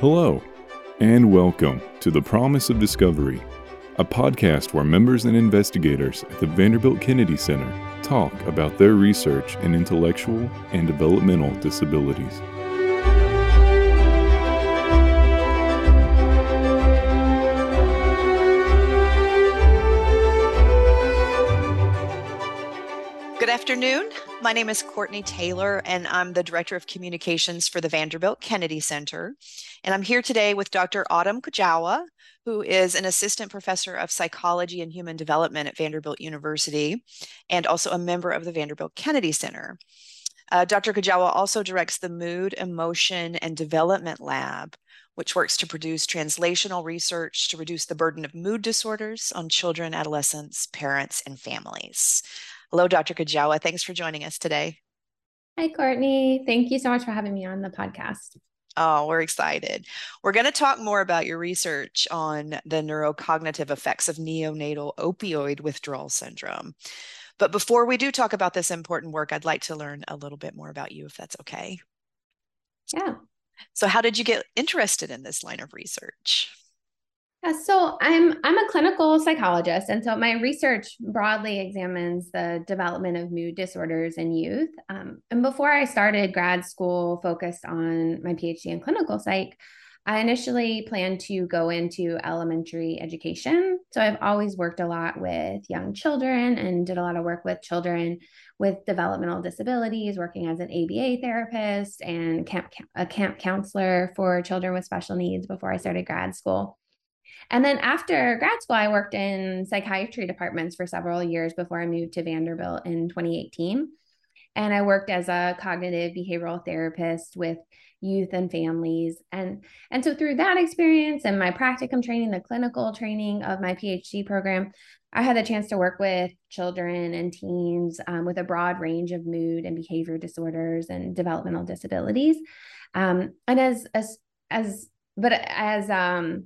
Hello, and welcome to The Promise of Discovery, a podcast where members and investigators at the Vanderbilt Kennedy Center talk about their research in intellectual and developmental disabilities. Afternoon. My name is Courtney Taylor, and I'm the Director of Communications for the Vanderbilt Kennedy Center. And I'm here today with Dr. Autumn Kujawa, who is an Assistant Professor of Psychology and Human Development at Vanderbilt University and also a member of the Vanderbilt Kennedy Center. Uh, Dr. Kujawa also directs the Mood, Emotion, and Development Lab, which works to produce translational research to reduce the burden of mood disorders on children, adolescents, parents, and families. Hello, Dr. Kujawa. Thanks for joining us today. Hi, Courtney. Thank you so much for having me on the podcast. Oh, we're excited. We're going to talk more about your research on the neurocognitive effects of neonatal opioid withdrawal syndrome. But before we do talk about this important work, I'd like to learn a little bit more about you, if that's okay. Yeah. So, how did you get interested in this line of research? Yeah, so I'm I'm a clinical psychologist, and so my research broadly examines the development of mood disorders in youth. Um, and before I started grad school, focused on my PhD in clinical psych, I initially planned to go into elementary education. So I've always worked a lot with young children and did a lot of work with children with developmental disabilities, working as an ABA therapist and camp a camp counselor for children with special needs before I started grad school. And then after grad school, I worked in psychiatry departments for several years before I moved to Vanderbilt in 2018. And I worked as a cognitive behavioral therapist with youth and families. And, and so through that experience and my practicum training, the clinical training of my PhD program, I had the chance to work with children and teens um, with a broad range of mood and behavior disorders and developmental disabilities. Um, and as, as, as, but as, um,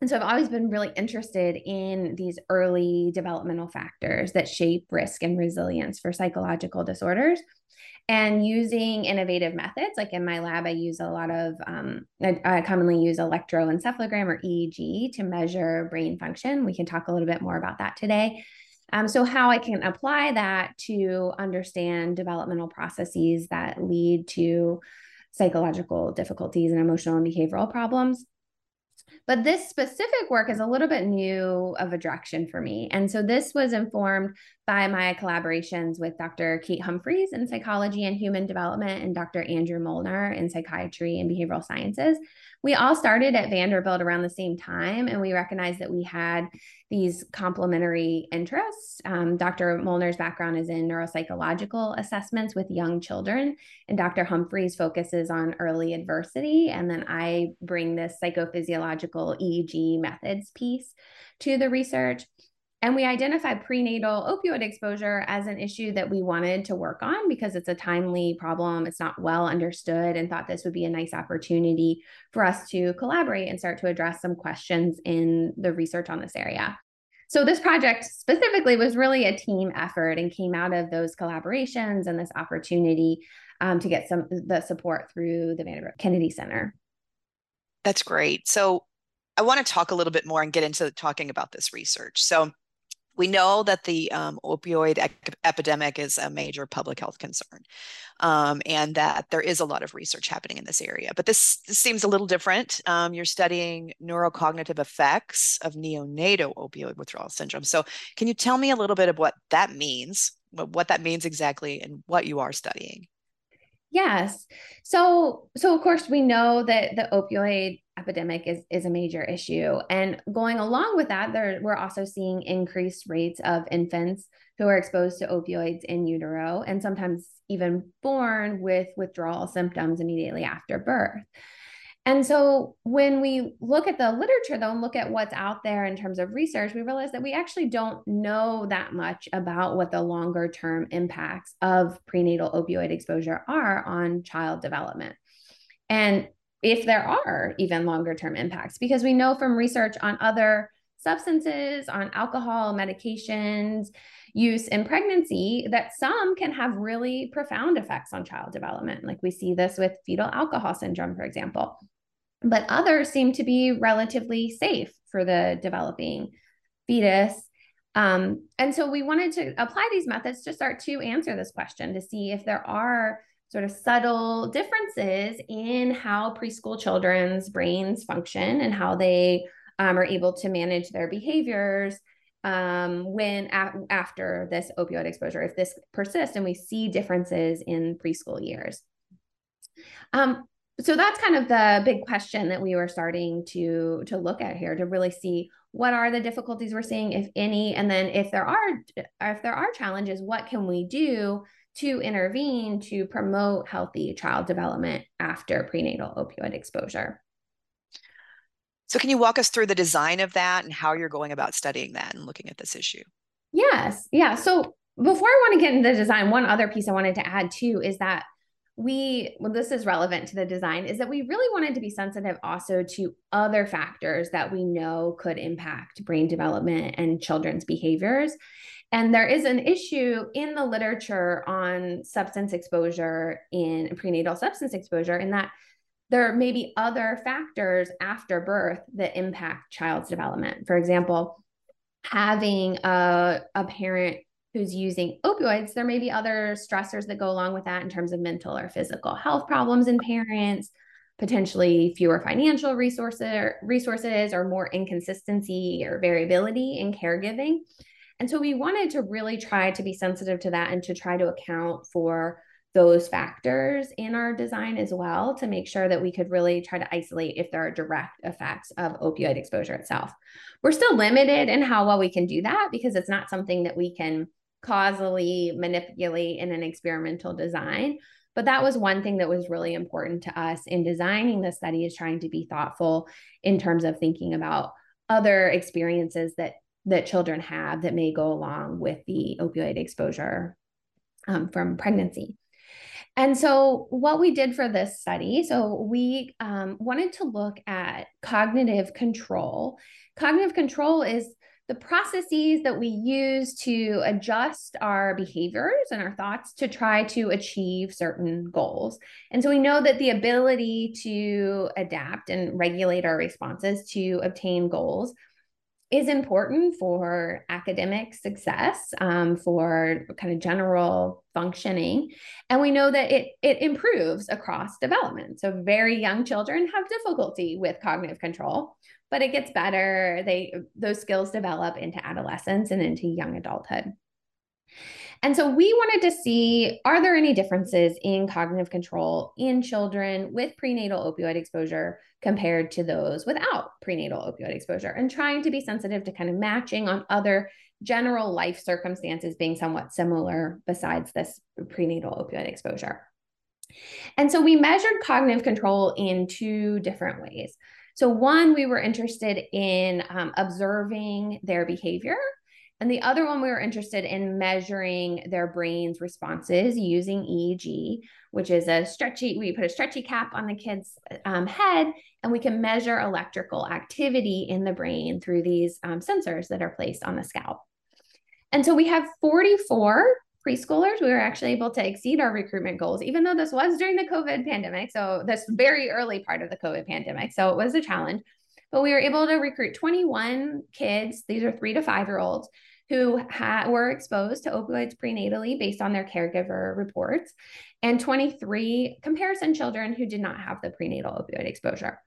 and so I've always been really interested in these early developmental factors that shape risk and resilience for psychological disorders. And using innovative methods, like in my lab, I use a lot of, um, I, I commonly use electroencephalogram or EEG to measure brain function. We can talk a little bit more about that today. Um, so, how I can apply that to understand developmental processes that lead to psychological difficulties and emotional and behavioral problems. But this specific work is a little bit new of a direction for me. And so this was informed by my collaborations with Dr. Kate Humphreys in psychology and human development and Dr. Andrew Molnar in psychiatry and behavioral sciences we all started at Vanderbilt around the same time, and we recognized that we had these complementary interests. Um, Dr. Molnar's background is in neuropsychological assessments with young children, and Dr. Humphreys focuses on early adversity. And then I bring this psychophysiological EEG methods piece to the research. And we identified prenatal opioid exposure as an issue that we wanted to work on because it's a timely problem. It's not well understood, and thought this would be a nice opportunity for us to collaborate and start to address some questions in the research on this area. So, this project specifically was really a team effort and came out of those collaborations and this opportunity um, to get some the support through the Vanderbilt Kennedy Center. That's great. So, I want to talk a little bit more and get into talking about this research. So, we know that the um, opioid epidemic is a major public health concern um, and that there is a lot of research happening in this area. But this, this seems a little different. Um, you're studying neurocognitive effects of neonatal opioid withdrawal syndrome. So, can you tell me a little bit of what that means, what that means exactly, and what you are studying? Yes. So so of course we know that the opioid epidemic is is a major issue and going along with that there we're also seeing increased rates of infants who are exposed to opioids in utero and sometimes even born with withdrawal symptoms immediately after birth. And so when we look at the literature, though, and look at what's out there in terms of research, we realize that we actually don't know that much about what the longer term impacts of prenatal opioid exposure are on child development. And if there are even longer term impacts, because we know from research on other substances, on alcohol, medications, use in pregnancy that some can have really profound effects on child development. Like we see this with fetal alcohol syndrome, for example. But others seem to be relatively safe for the developing fetus. Um, and so we wanted to apply these methods to start to answer this question to see if there are sort of subtle differences in how preschool children's brains function and how they um, are able to manage their behaviors um, when a- after this opioid exposure, if this persists and we see differences in preschool years. Um, so that's kind of the big question that we were starting to to look at here to really see what are the difficulties we're seeing if any and then if there are if there are challenges what can we do to intervene to promote healthy child development after prenatal opioid exposure? So can you walk us through the design of that and how you're going about studying that and looking at this issue? Yes. Yeah. So before i want to get into the design one other piece i wanted to add too is that we well this is relevant to the design is that we really wanted to be sensitive also to other factors that we know could impact brain development and children's behaviors. And there is an issue in the literature on substance exposure in prenatal substance exposure in that there may be other factors after birth that impact child's development. For example having a, a parent who's using opioids, there may be other stressors that go along with that in terms of mental or physical health problems in parents, potentially fewer financial resources, resources or more inconsistency or variability in caregiving. And so we wanted to really try to be sensitive to that and to try to account for those factors in our design as well to make sure that we could really try to isolate if there are direct effects of opioid exposure itself. We're still limited in how well we can do that because it's not something that we can causally manipulate in an experimental design. But that was one thing that was really important to us in designing the study is trying to be thoughtful in terms of thinking about other experiences that that children have that may go along with the opioid exposure um, from pregnancy. And so, what we did for this study, so we um, wanted to look at cognitive control. Cognitive control is the processes that we use to adjust our behaviors and our thoughts to try to achieve certain goals. And so we know that the ability to adapt and regulate our responses to obtain goals is important for academic success, um, for kind of general functioning. And we know that it, it improves across development. So, very young children have difficulty with cognitive control, but it gets better. They those skills develop into adolescence and into young adulthood. And so we wanted to see are there any differences in cognitive control in children with prenatal opioid exposure compared to those without prenatal opioid exposure and trying to be sensitive to kind of matching on other general life circumstances being somewhat similar besides this prenatal opioid exposure. And so we measured cognitive control in two different ways. So, one, we were interested in um, observing their behavior. And the other one, we were interested in measuring their brain's responses using EEG, which is a stretchy, we put a stretchy cap on the kid's um, head, and we can measure electrical activity in the brain through these um, sensors that are placed on the scalp. And so we have 44 preschoolers, we were actually able to exceed our recruitment goals, even though this was during the COVID pandemic. So, this very early part of the COVID pandemic. So, it was a challenge. But we were able to recruit 21 kids, these are three to five year olds, who ha- were exposed to opioids prenatally based on their caregiver reports, and 23 comparison children who did not have the prenatal opioid exposure.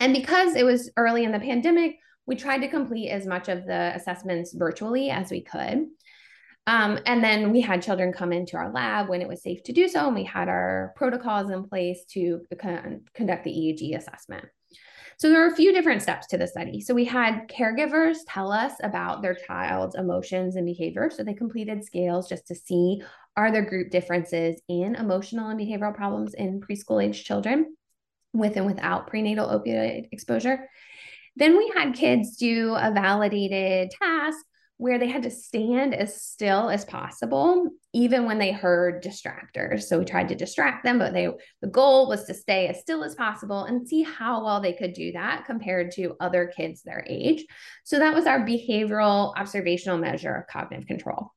And because it was early in the pandemic, we tried to complete as much of the assessments virtually as we could. Um, and then we had children come into our lab when it was safe to do so, and we had our protocols in place to con- conduct the EEG assessment. So there were a few different steps to the study. So we had caregivers tell us about their child's emotions and behavior. So they completed scales just to see are there group differences in emotional and behavioral problems in preschool age children with and without prenatal opioid exposure. Then we had kids do a validated task where they had to stand as still as possible even when they heard distractors. So we tried to distract them but they the goal was to stay as still as possible and see how well they could do that compared to other kids their age. So that was our behavioral observational measure of cognitive control.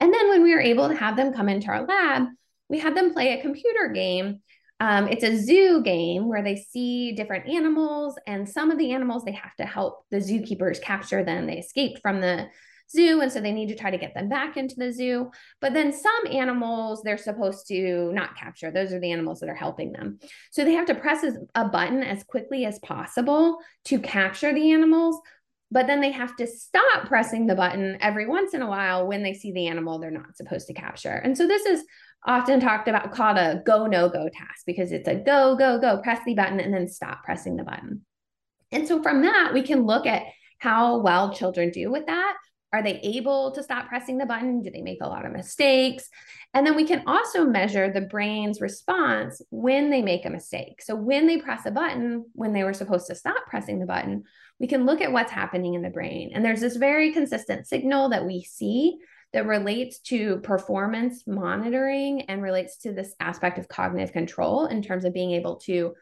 And then when we were able to have them come into our lab we had them play a computer game Um, it's a zoo game where they see different animals, and some of the animals they have to help the zookeepers capture them. They escaped from the zoo, and so they need to try to get them back into the zoo. But then some animals they're supposed to not capture. Those are the animals that are helping them. So they have to press a button as quickly as possible to capture the animals. But then they have to stop pressing the button every once in a while when they see the animal they're not supposed to capture. And so this is often talked about called a go no go task because it's a go go go press the button and then stop pressing the button. And so from that we can look at how well children do with that. Are they able to stop pressing the button? Do they make a lot of mistakes? And then we can also measure the brain's response when they make a mistake. So when they press a button when they were supposed to stop pressing the button we can look at what's happening in the brain and there's this very consistent signal that we see that relates to performance monitoring and relates to this aspect of cognitive control in terms of being able to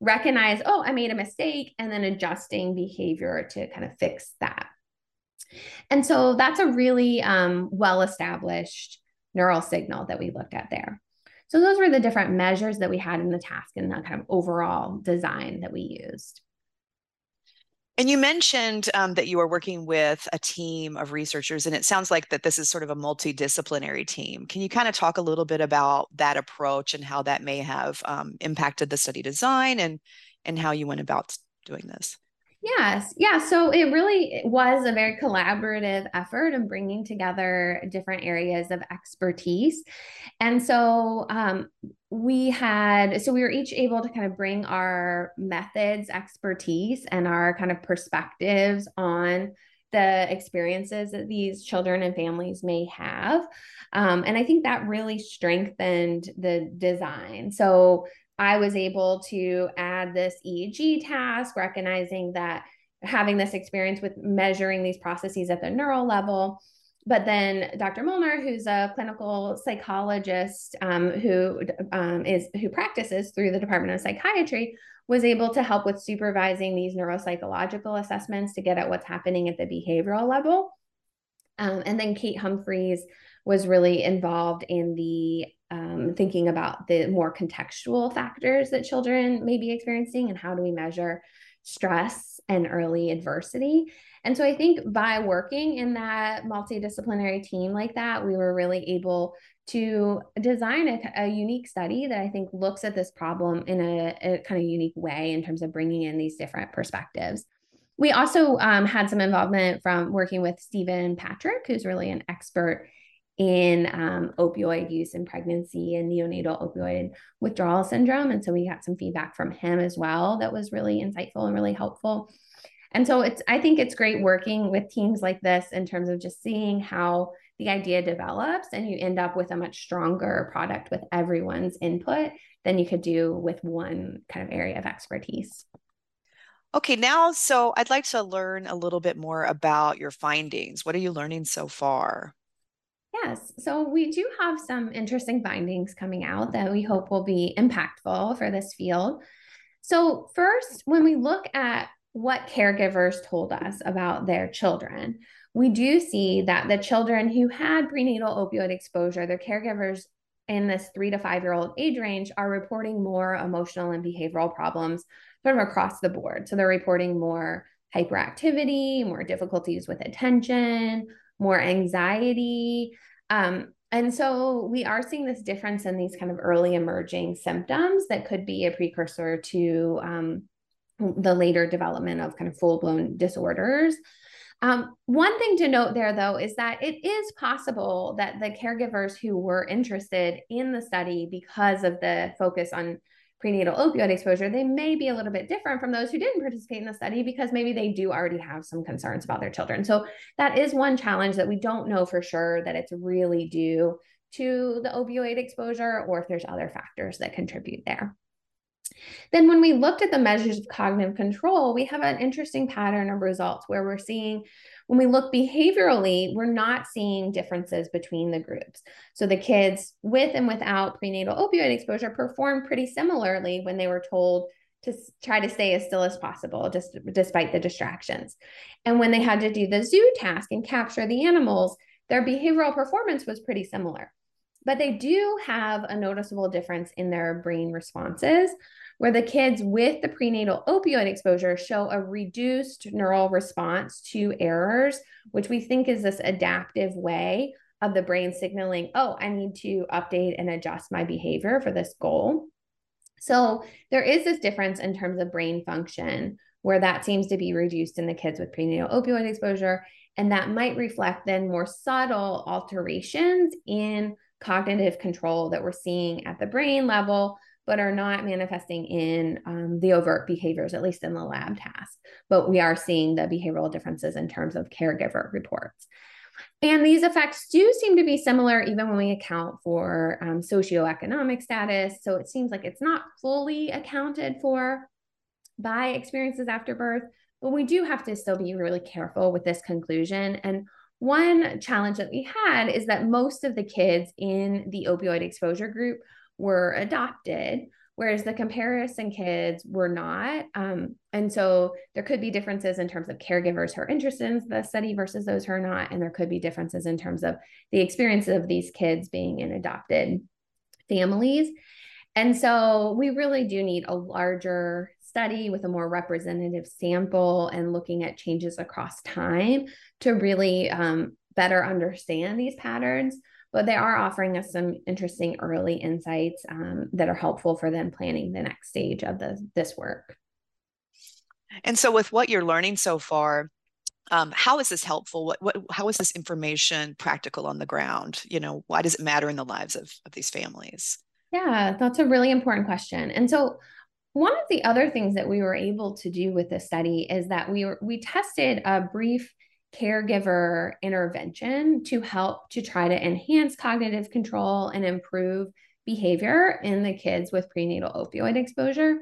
recognize, oh, I made a mistake, and then adjusting behavior to kind of fix that. And so that's a really um, well established neural signal that we looked at there. So those were the different measures that we had in the task and the kind of overall design that we used. And you mentioned um, that you are working with a team of researchers, and it sounds like that this is sort of a multidisciplinary team. Can you kind of talk a little bit about that approach and how that may have um, impacted the study design and and how you went about doing this? Yes. Yeah. So it really was a very collaborative effort in bringing together different areas of expertise. And so um, we had, so we were each able to kind of bring our methods, expertise, and our kind of perspectives on the experiences that these children and families may have. Um, and I think that really strengthened the design. So I was able to add this EEG task, recognizing that having this experience with measuring these processes at the neural level. But then Dr. Molnar, who's a clinical psychologist um, who um, is who practices through the Department of Psychiatry, was able to help with supervising these neuropsychological assessments to get at what's happening at the behavioral level. Um, and then Kate Humphreys was really involved in the um, thinking about the more contextual factors that children may be experiencing and how do we measure stress and early adversity. And so I think by working in that multidisciplinary team like that, we were really able to design a, a unique study that I think looks at this problem in a, a, kind of unique way in terms of bringing in these different perspectives. We also um, had some involvement from working with Stephen Patrick, who's really an expert in um, opioid use in pregnancy and neonatal opioid withdrawal syndrome. And so we got some feedback from him as well that was really insightful and really helpful. And so it's I think it's great working with teams like this in terms of just seeing how the idea develops and you end up with a much stronger product with everyone's input than you could do with one kind of area of expertise. Okay, now so I'd like to learn a little bit more about your findings. What are you learning so far? Yes. So we do have some interesting findings coming out that we hope will be impactful for this field. So, first, when we look at what caregivers told us about their children, we do see that the children who had prenatal opioid exposure, their caregivers in this three to five year old age range are reporting more emotional and behavioral problems sort of across the board. So, they're reporting more hyperactivity, more difficulties with attention, more anxiety. Um, and so we are seeing this difference in these kind of early emerging symptoms that could be a precursor to um, the later development of kind of full blown disorders. Um, one thing to note there, though, is that it is possible that the caregivers who were interested in the study because of the focus on prenatal opioid exposure, they may be a little bit different from those who didn't participate in the study because maybe they do already have some concerns about their children. So that is one challenge that we don't know for sure that it's really due to the opioid exposure or if there's other factors that contribute there. Then, when we looked at the measures of cognitive control, we have an interesting pattern of results where we're seeing when we look behaviorally, we're not seeing differences between the groups. So the kids with and without prenatal opioid exposure performed pretty similarly when they were told to try to stay as still as possible, just despite the distractions. And when they had to do the zoo task and capture the animals, their behavioral performance was pretty similar. But they do have a noticeable difference in their brain responses where the kids with the prenatal opioid exposure show a reduced neural response to errors, which we think is this adaptive way of the brain signaling, oh, I need to update and adjust my behavior for this goal. So there is this difference in terms of brain function where that seems to be reduced in the kids with prenatal opioid exposure. And that might reflect then more subtle alterations in cognitive control that we're seeing at the brain level but are not manifesting in um, the overt behaviors, at least in the lab task. But we are seeing the behavioral differences in terms of caregiver reports. And these effects do seem to be similar even when we account for um, socioeconomic status. So it seems like it's not fully accounted for by experiences after birth, but we do have to still be really careful with this conclusion. And one challenge that we had is that most of the kids in the opioid exposure group were adopted, whereas the comparison kids were not. Um, and so there could be differences in terms of caregivers who are interested in the study versus those who are not. And there could be differences in terms of the experience of these kids being in adopted families. And so we really do need a larger study with a more representative sample and looking at changes across time to really um, better understand these patterns but they are offering us some interesting early insights um, that are helpful for them planning the next stage of the, this work. And so, with what you're learning so far, um, how is this helpful? What, what, how is this information practical on the ground? You know, why does it matter in the lives of, of these families? Yeah, that's a really important question. And so, one of the other things that we were able to do with this study is that we were, we tested a brief caregiver intervention to help to try to enhance cognitive control and improve behavior in the kids with prenatal opioid exposure.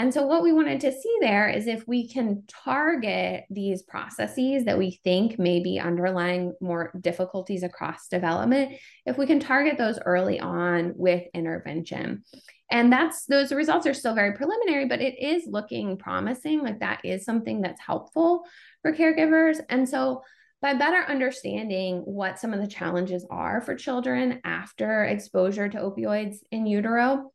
And so, what we wanted to see there is if we can target these processes that we think may be underlying more difficulties across development, if we can target those early on with intervention. And that's those results are still very preliminary, but it is looking promising. Like that is something that's helpful for caregivers. And so, by better understanding what some of the challenges are for children after exposure to opioids in utero,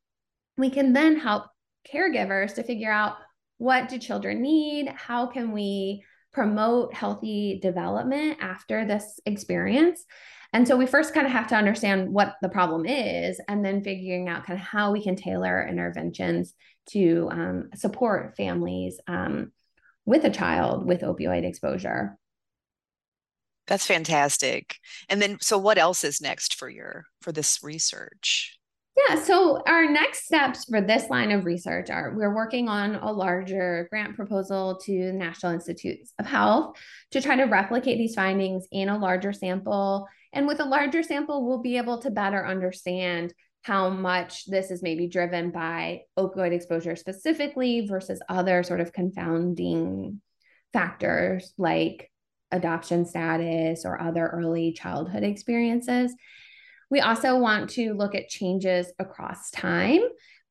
we can then help caregivers to figure out what do children need? How can we promote healthy development after this experience? And so we first kind of have to understand what the problem is and then figuring out kind of how we can tailor interventions to um, support families um, with a child with opioid exposure. That's fantastic. And then so what else is next for your for this research? Yeah, so our next steps for this line of research are we're working on a larger grant proposal to the National Institutes of Health to try to replicate these findings in a larger sample. And with a larger sample, we'll be able to better understand how much this is maybe driven by opioid exposure specifically versus other sort of confounding factors like adoption status or other early childhood experiences. We also want to look at changes across time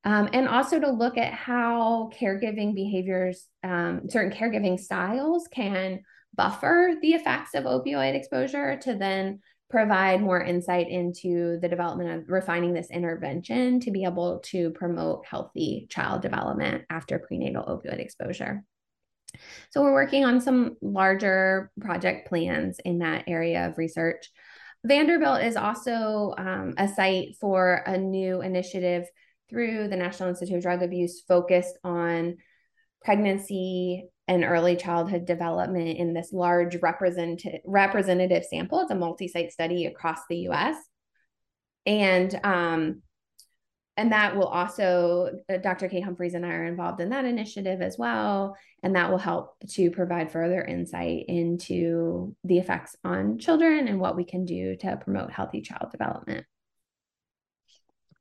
um, and also to look at how caregiving behaviors, um, certain caregiving styles can buffer the effects of opioid exposure to then provide more insight into the development of refining this intervention to be able to promote healthy child development after prenatal opioid exposure. So we're working on some larger project plans in that area of research. Vanderbilt is also um, a site for a new initiative through the National Institute of Drug Abuse focused on pregnancy and early childhood development in this large represent- representative sample. It's a multi site study across the US. And um, and that will also uh, dr kate humphreys and i are involved in that initiative as well and that will help to provide further insight into the effects on children and what we can do to promote healthy child development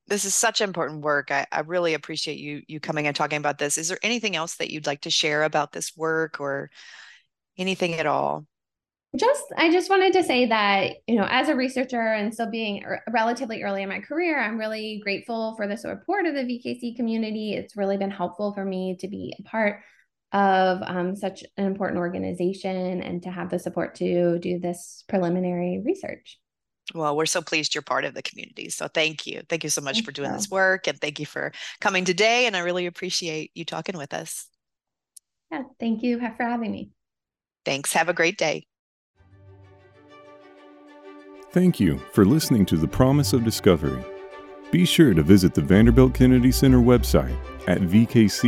this is such important work. I, I really appreciate you you coming and talking about this. Is there anything else that you'd like to share about this work or anything at all? Just I just wanted to say that, you know, as a researcher and still being relatively early in my career, I'm really grateful for the support of the VKC community. It's really been helpful for me to be a part of um, such an important organization and to have the support to do this preliminary research. Well, we're so pleased you're part of the community. So thank you. Thank you so much thank for doing you. this work and thank you for coming today. And I really appreciate you talking with us. Yeah, thank you for having me. Thanks. Have a great day. Thank you for listening to The Promise of Discovery. Be sure to visit the Vanderbilt Kennedy Center website at vkc.vumc.org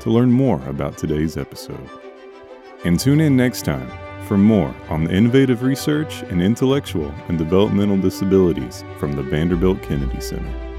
to learn more about today's episode. And tune in next time for more on the innovative research and intellectual and developmental disabilities from the Vanderbilt Kennedy Center.